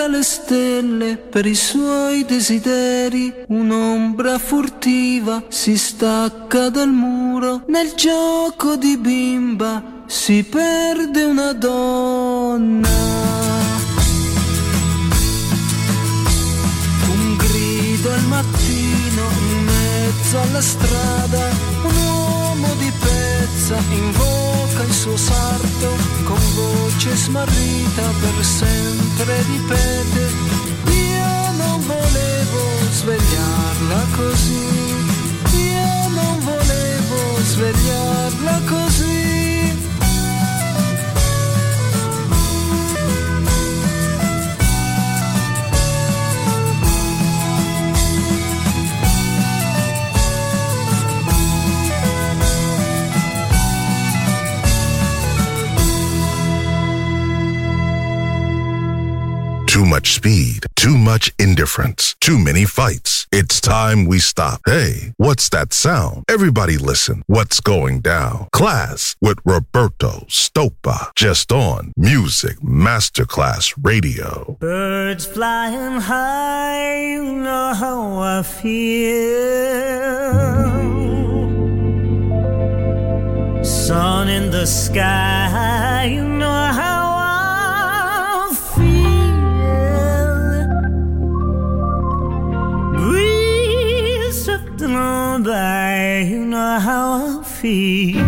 Cattura le stelle per i suoi desideri. Un'ombra furtiva si stacca dal muro, nel gioco di bimba si perde una donna. Un grido al mattino in mezzo alla strada, un uomo di pezza invoca il suo sarto, con voce smarrita per sempre ripete, io non volevo svegliarla così, Too much speed, too much indifference, too many fights. It's time we stop. Hey, what's that sound? Everybody listen. What's going down? Klass with Roberto Stoppa. Just on Music Masterclass Radio. Birds flying high, you know how I feel. Sun in the sky, you know you know how I feel.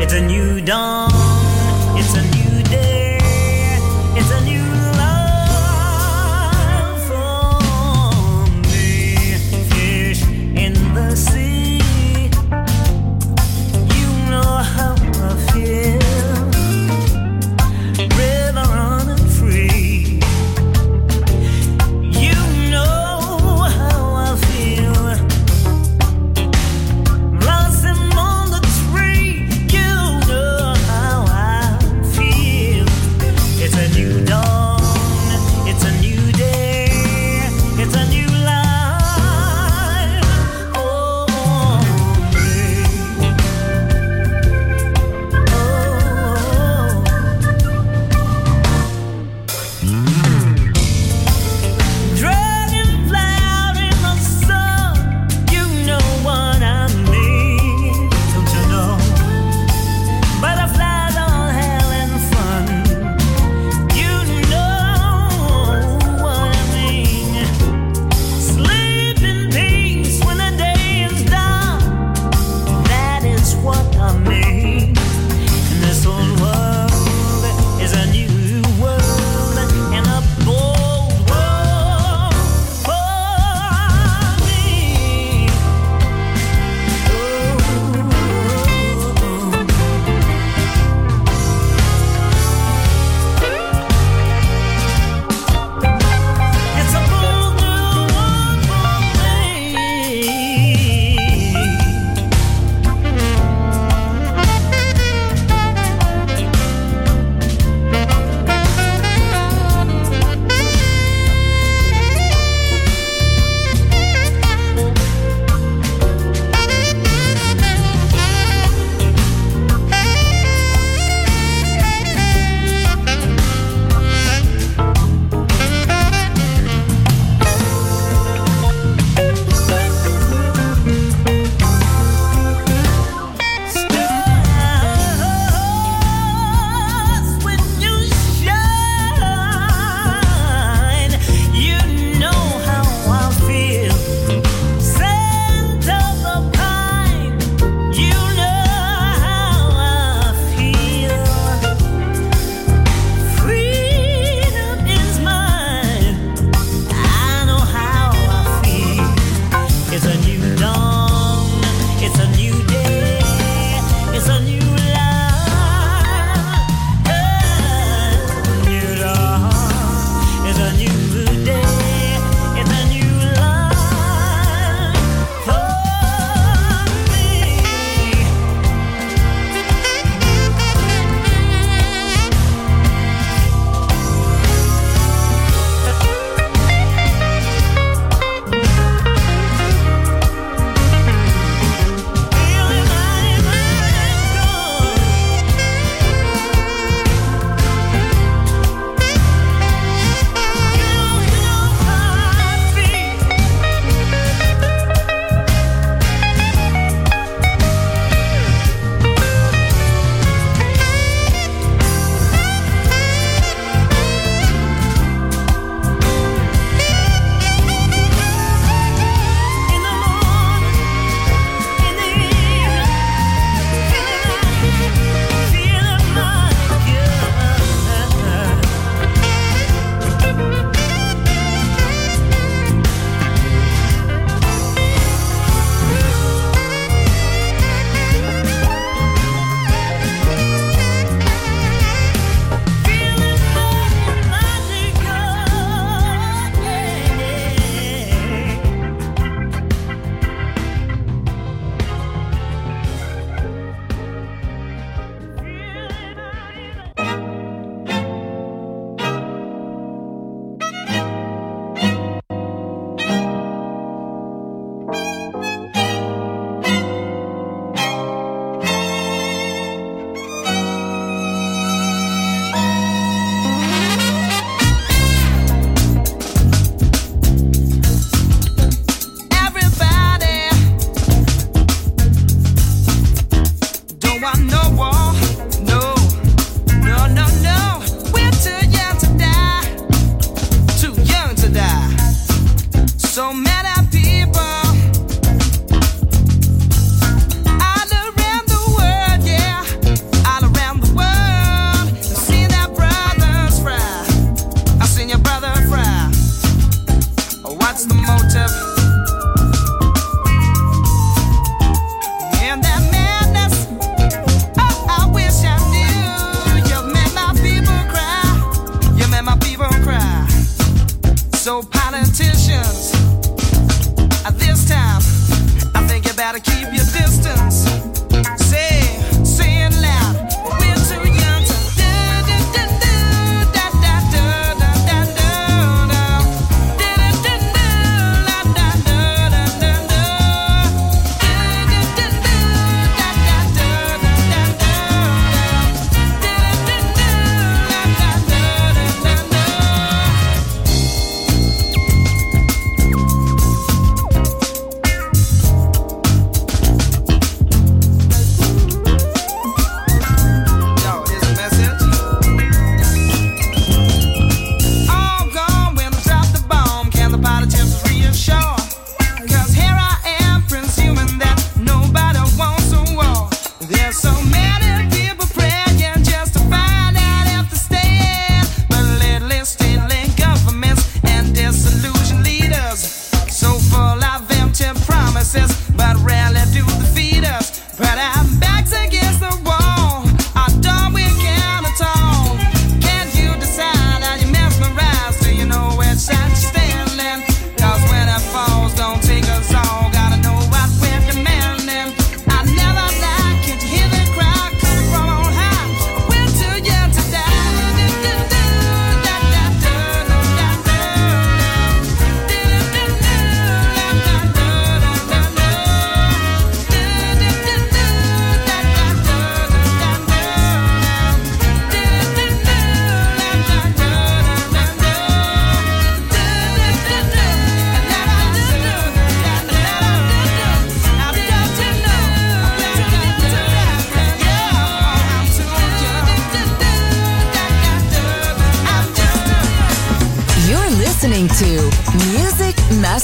It's a new dawn.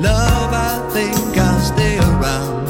love, I think I'll stay around.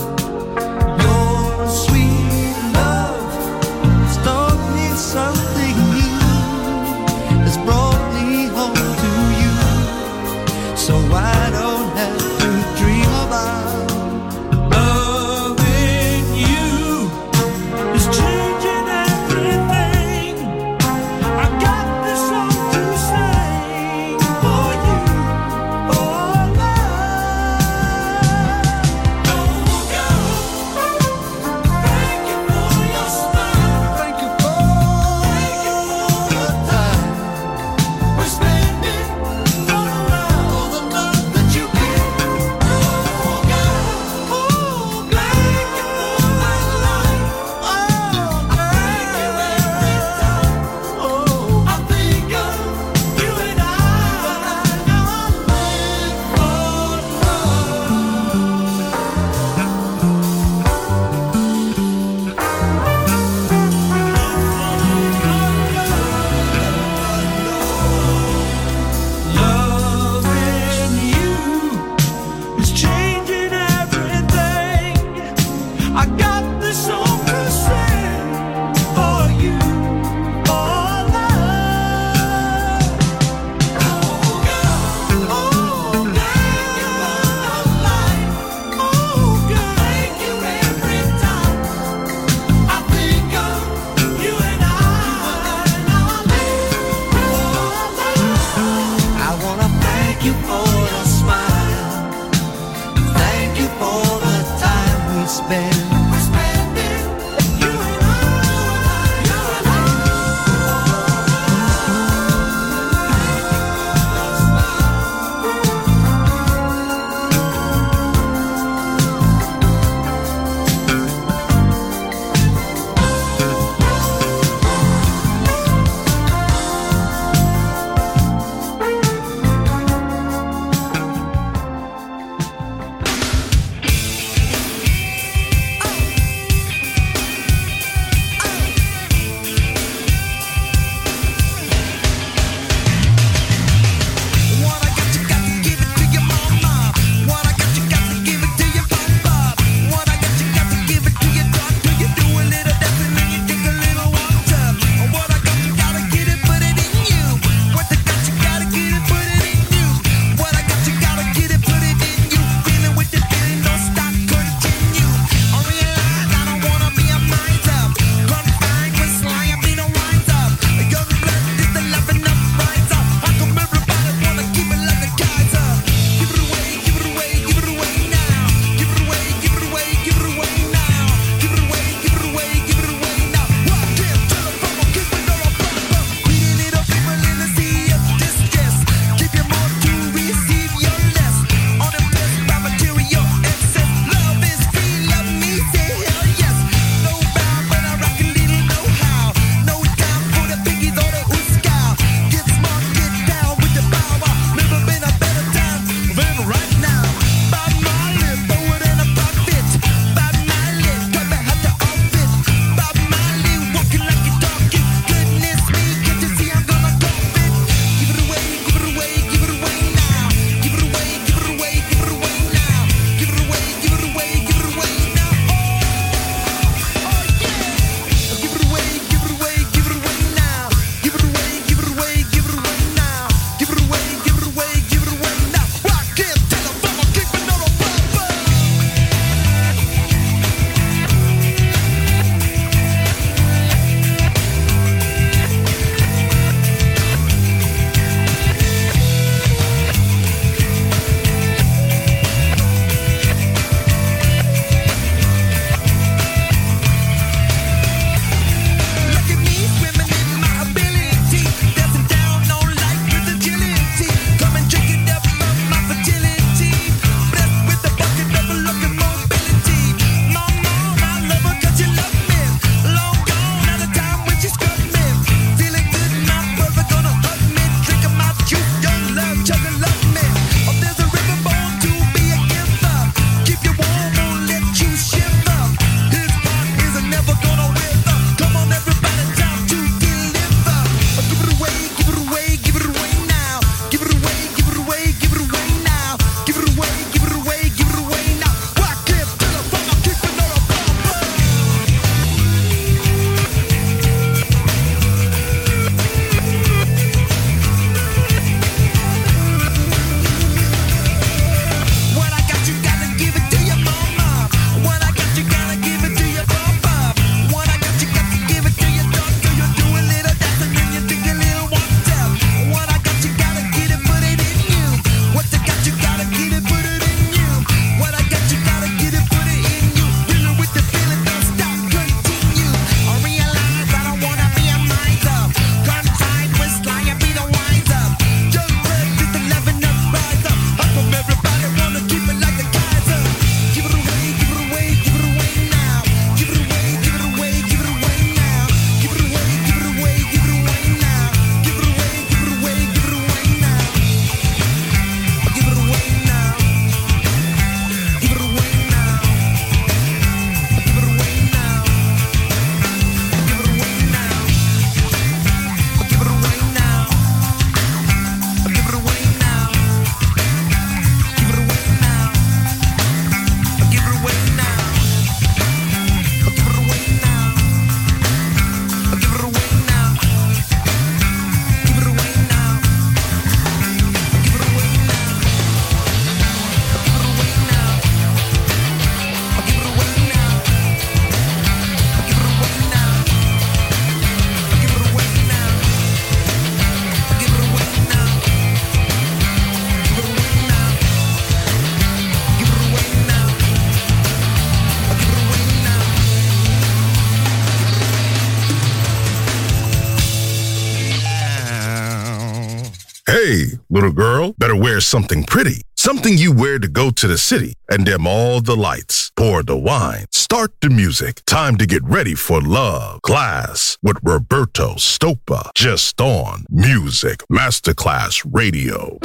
Wear something pretty. Something you wear to go to the city and dim all the lights. Pour the wine. Start the music. Time to get ready for love. Klass with Roberto Stoppa, Just on Music Masterclass Radio.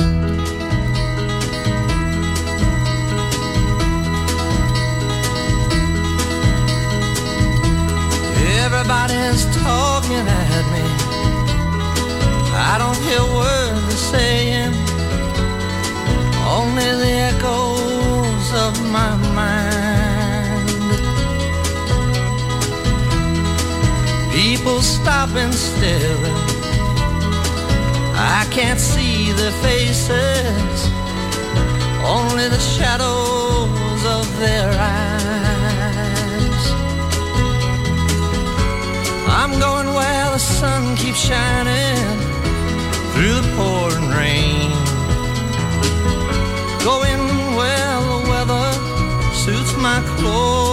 Everybody's talking at me. I don't hear words they're saying, People stop and stare. I can't see their faces, only the shadows of their eyes. I'm going where the sun keeps shining through the pouring rain. Going where the weather suits my clothes.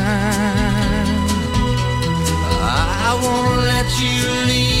Let you leave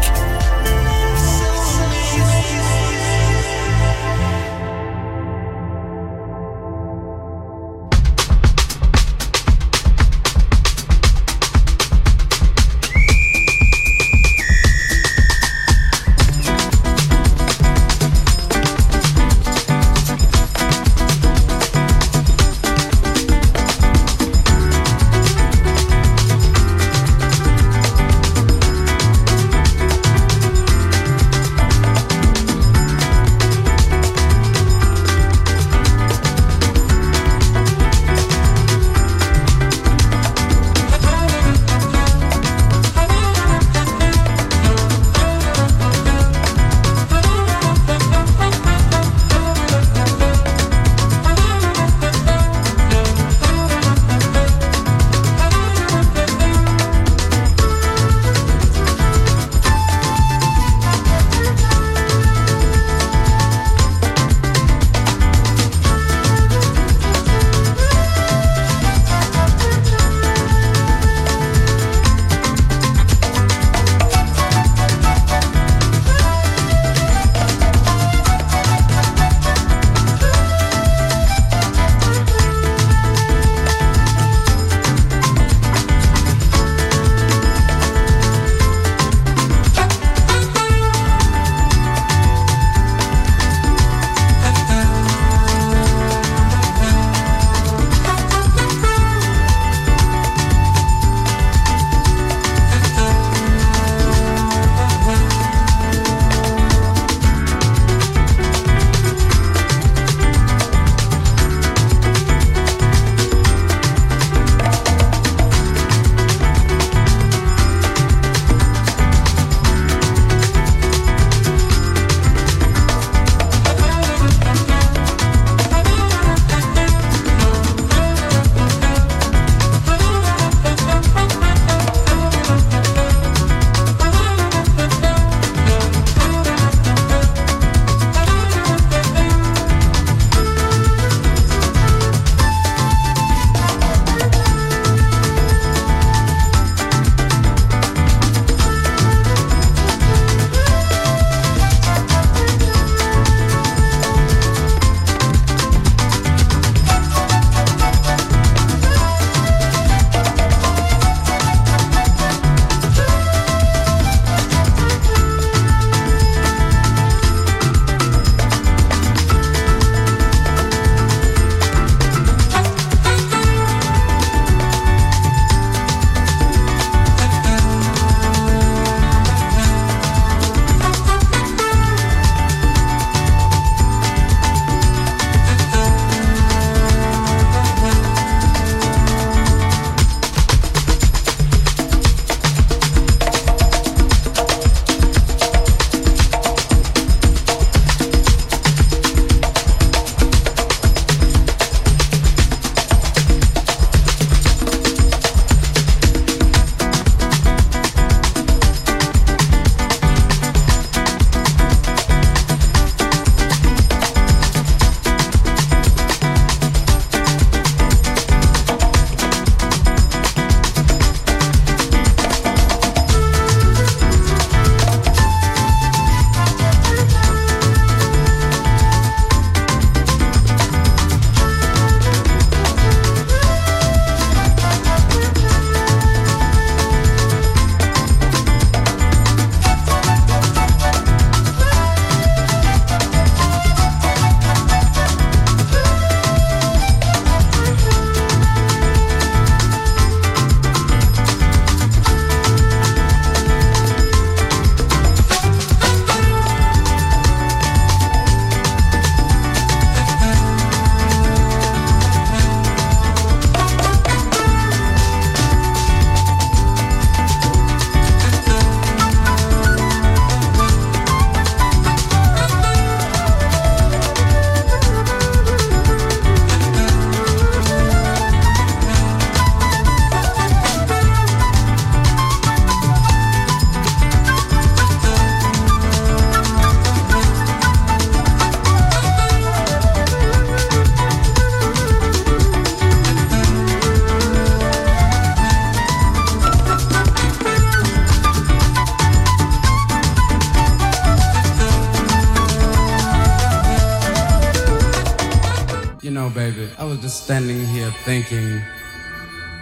just standing here thinking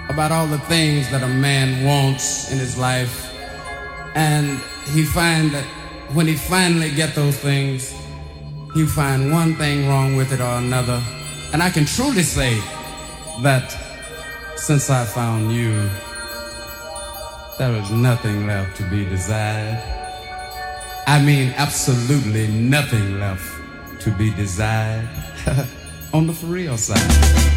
about all the things that a man wants in his life. And he find that when he finally get those things, he find one thing wrong with it or another. And I can truly say that since I found you, there is nothing left to be desired. I mean, absolutely nothing left to be desired. on the for real side.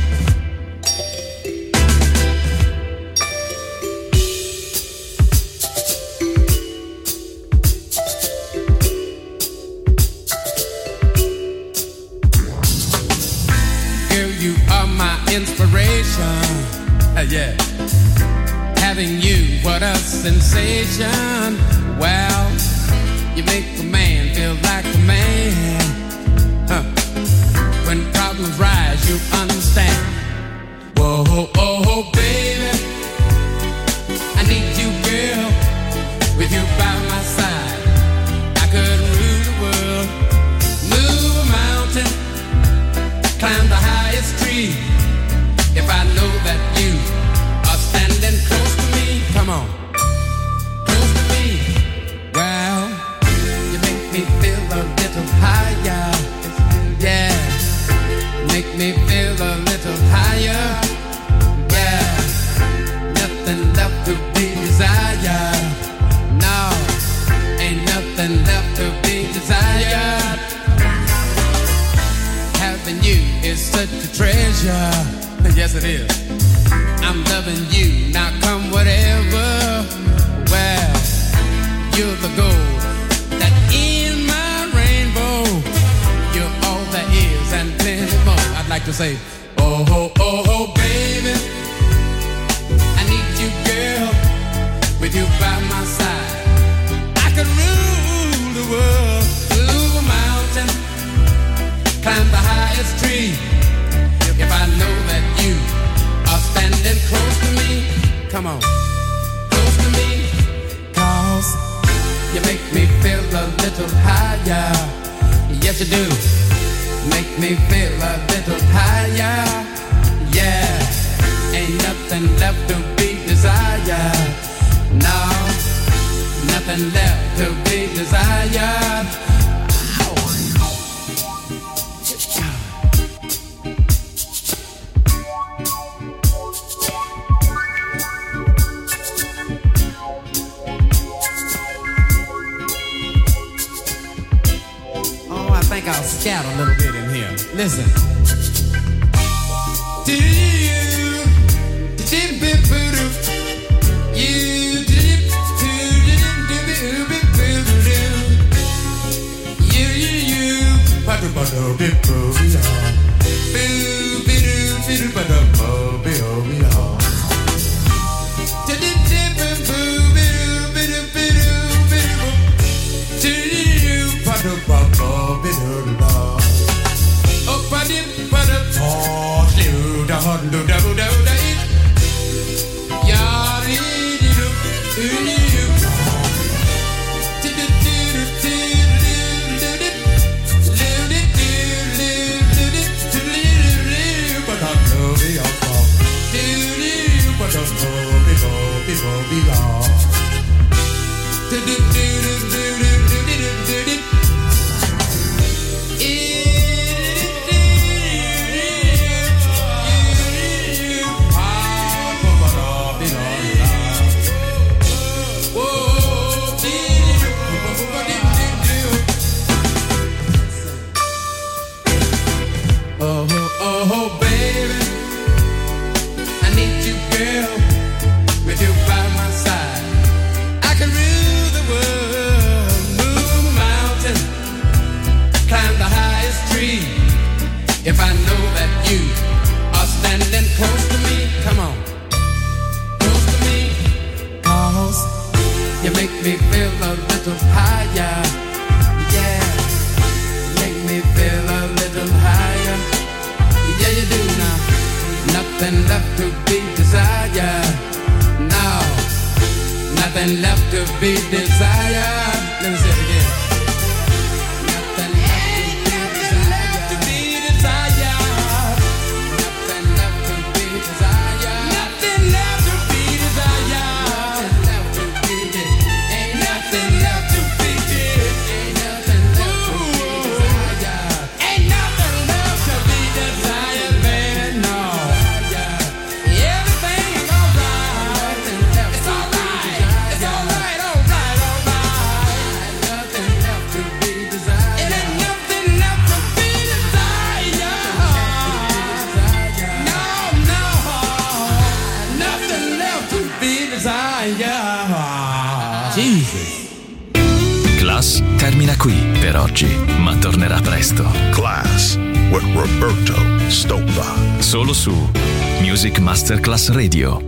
Radio.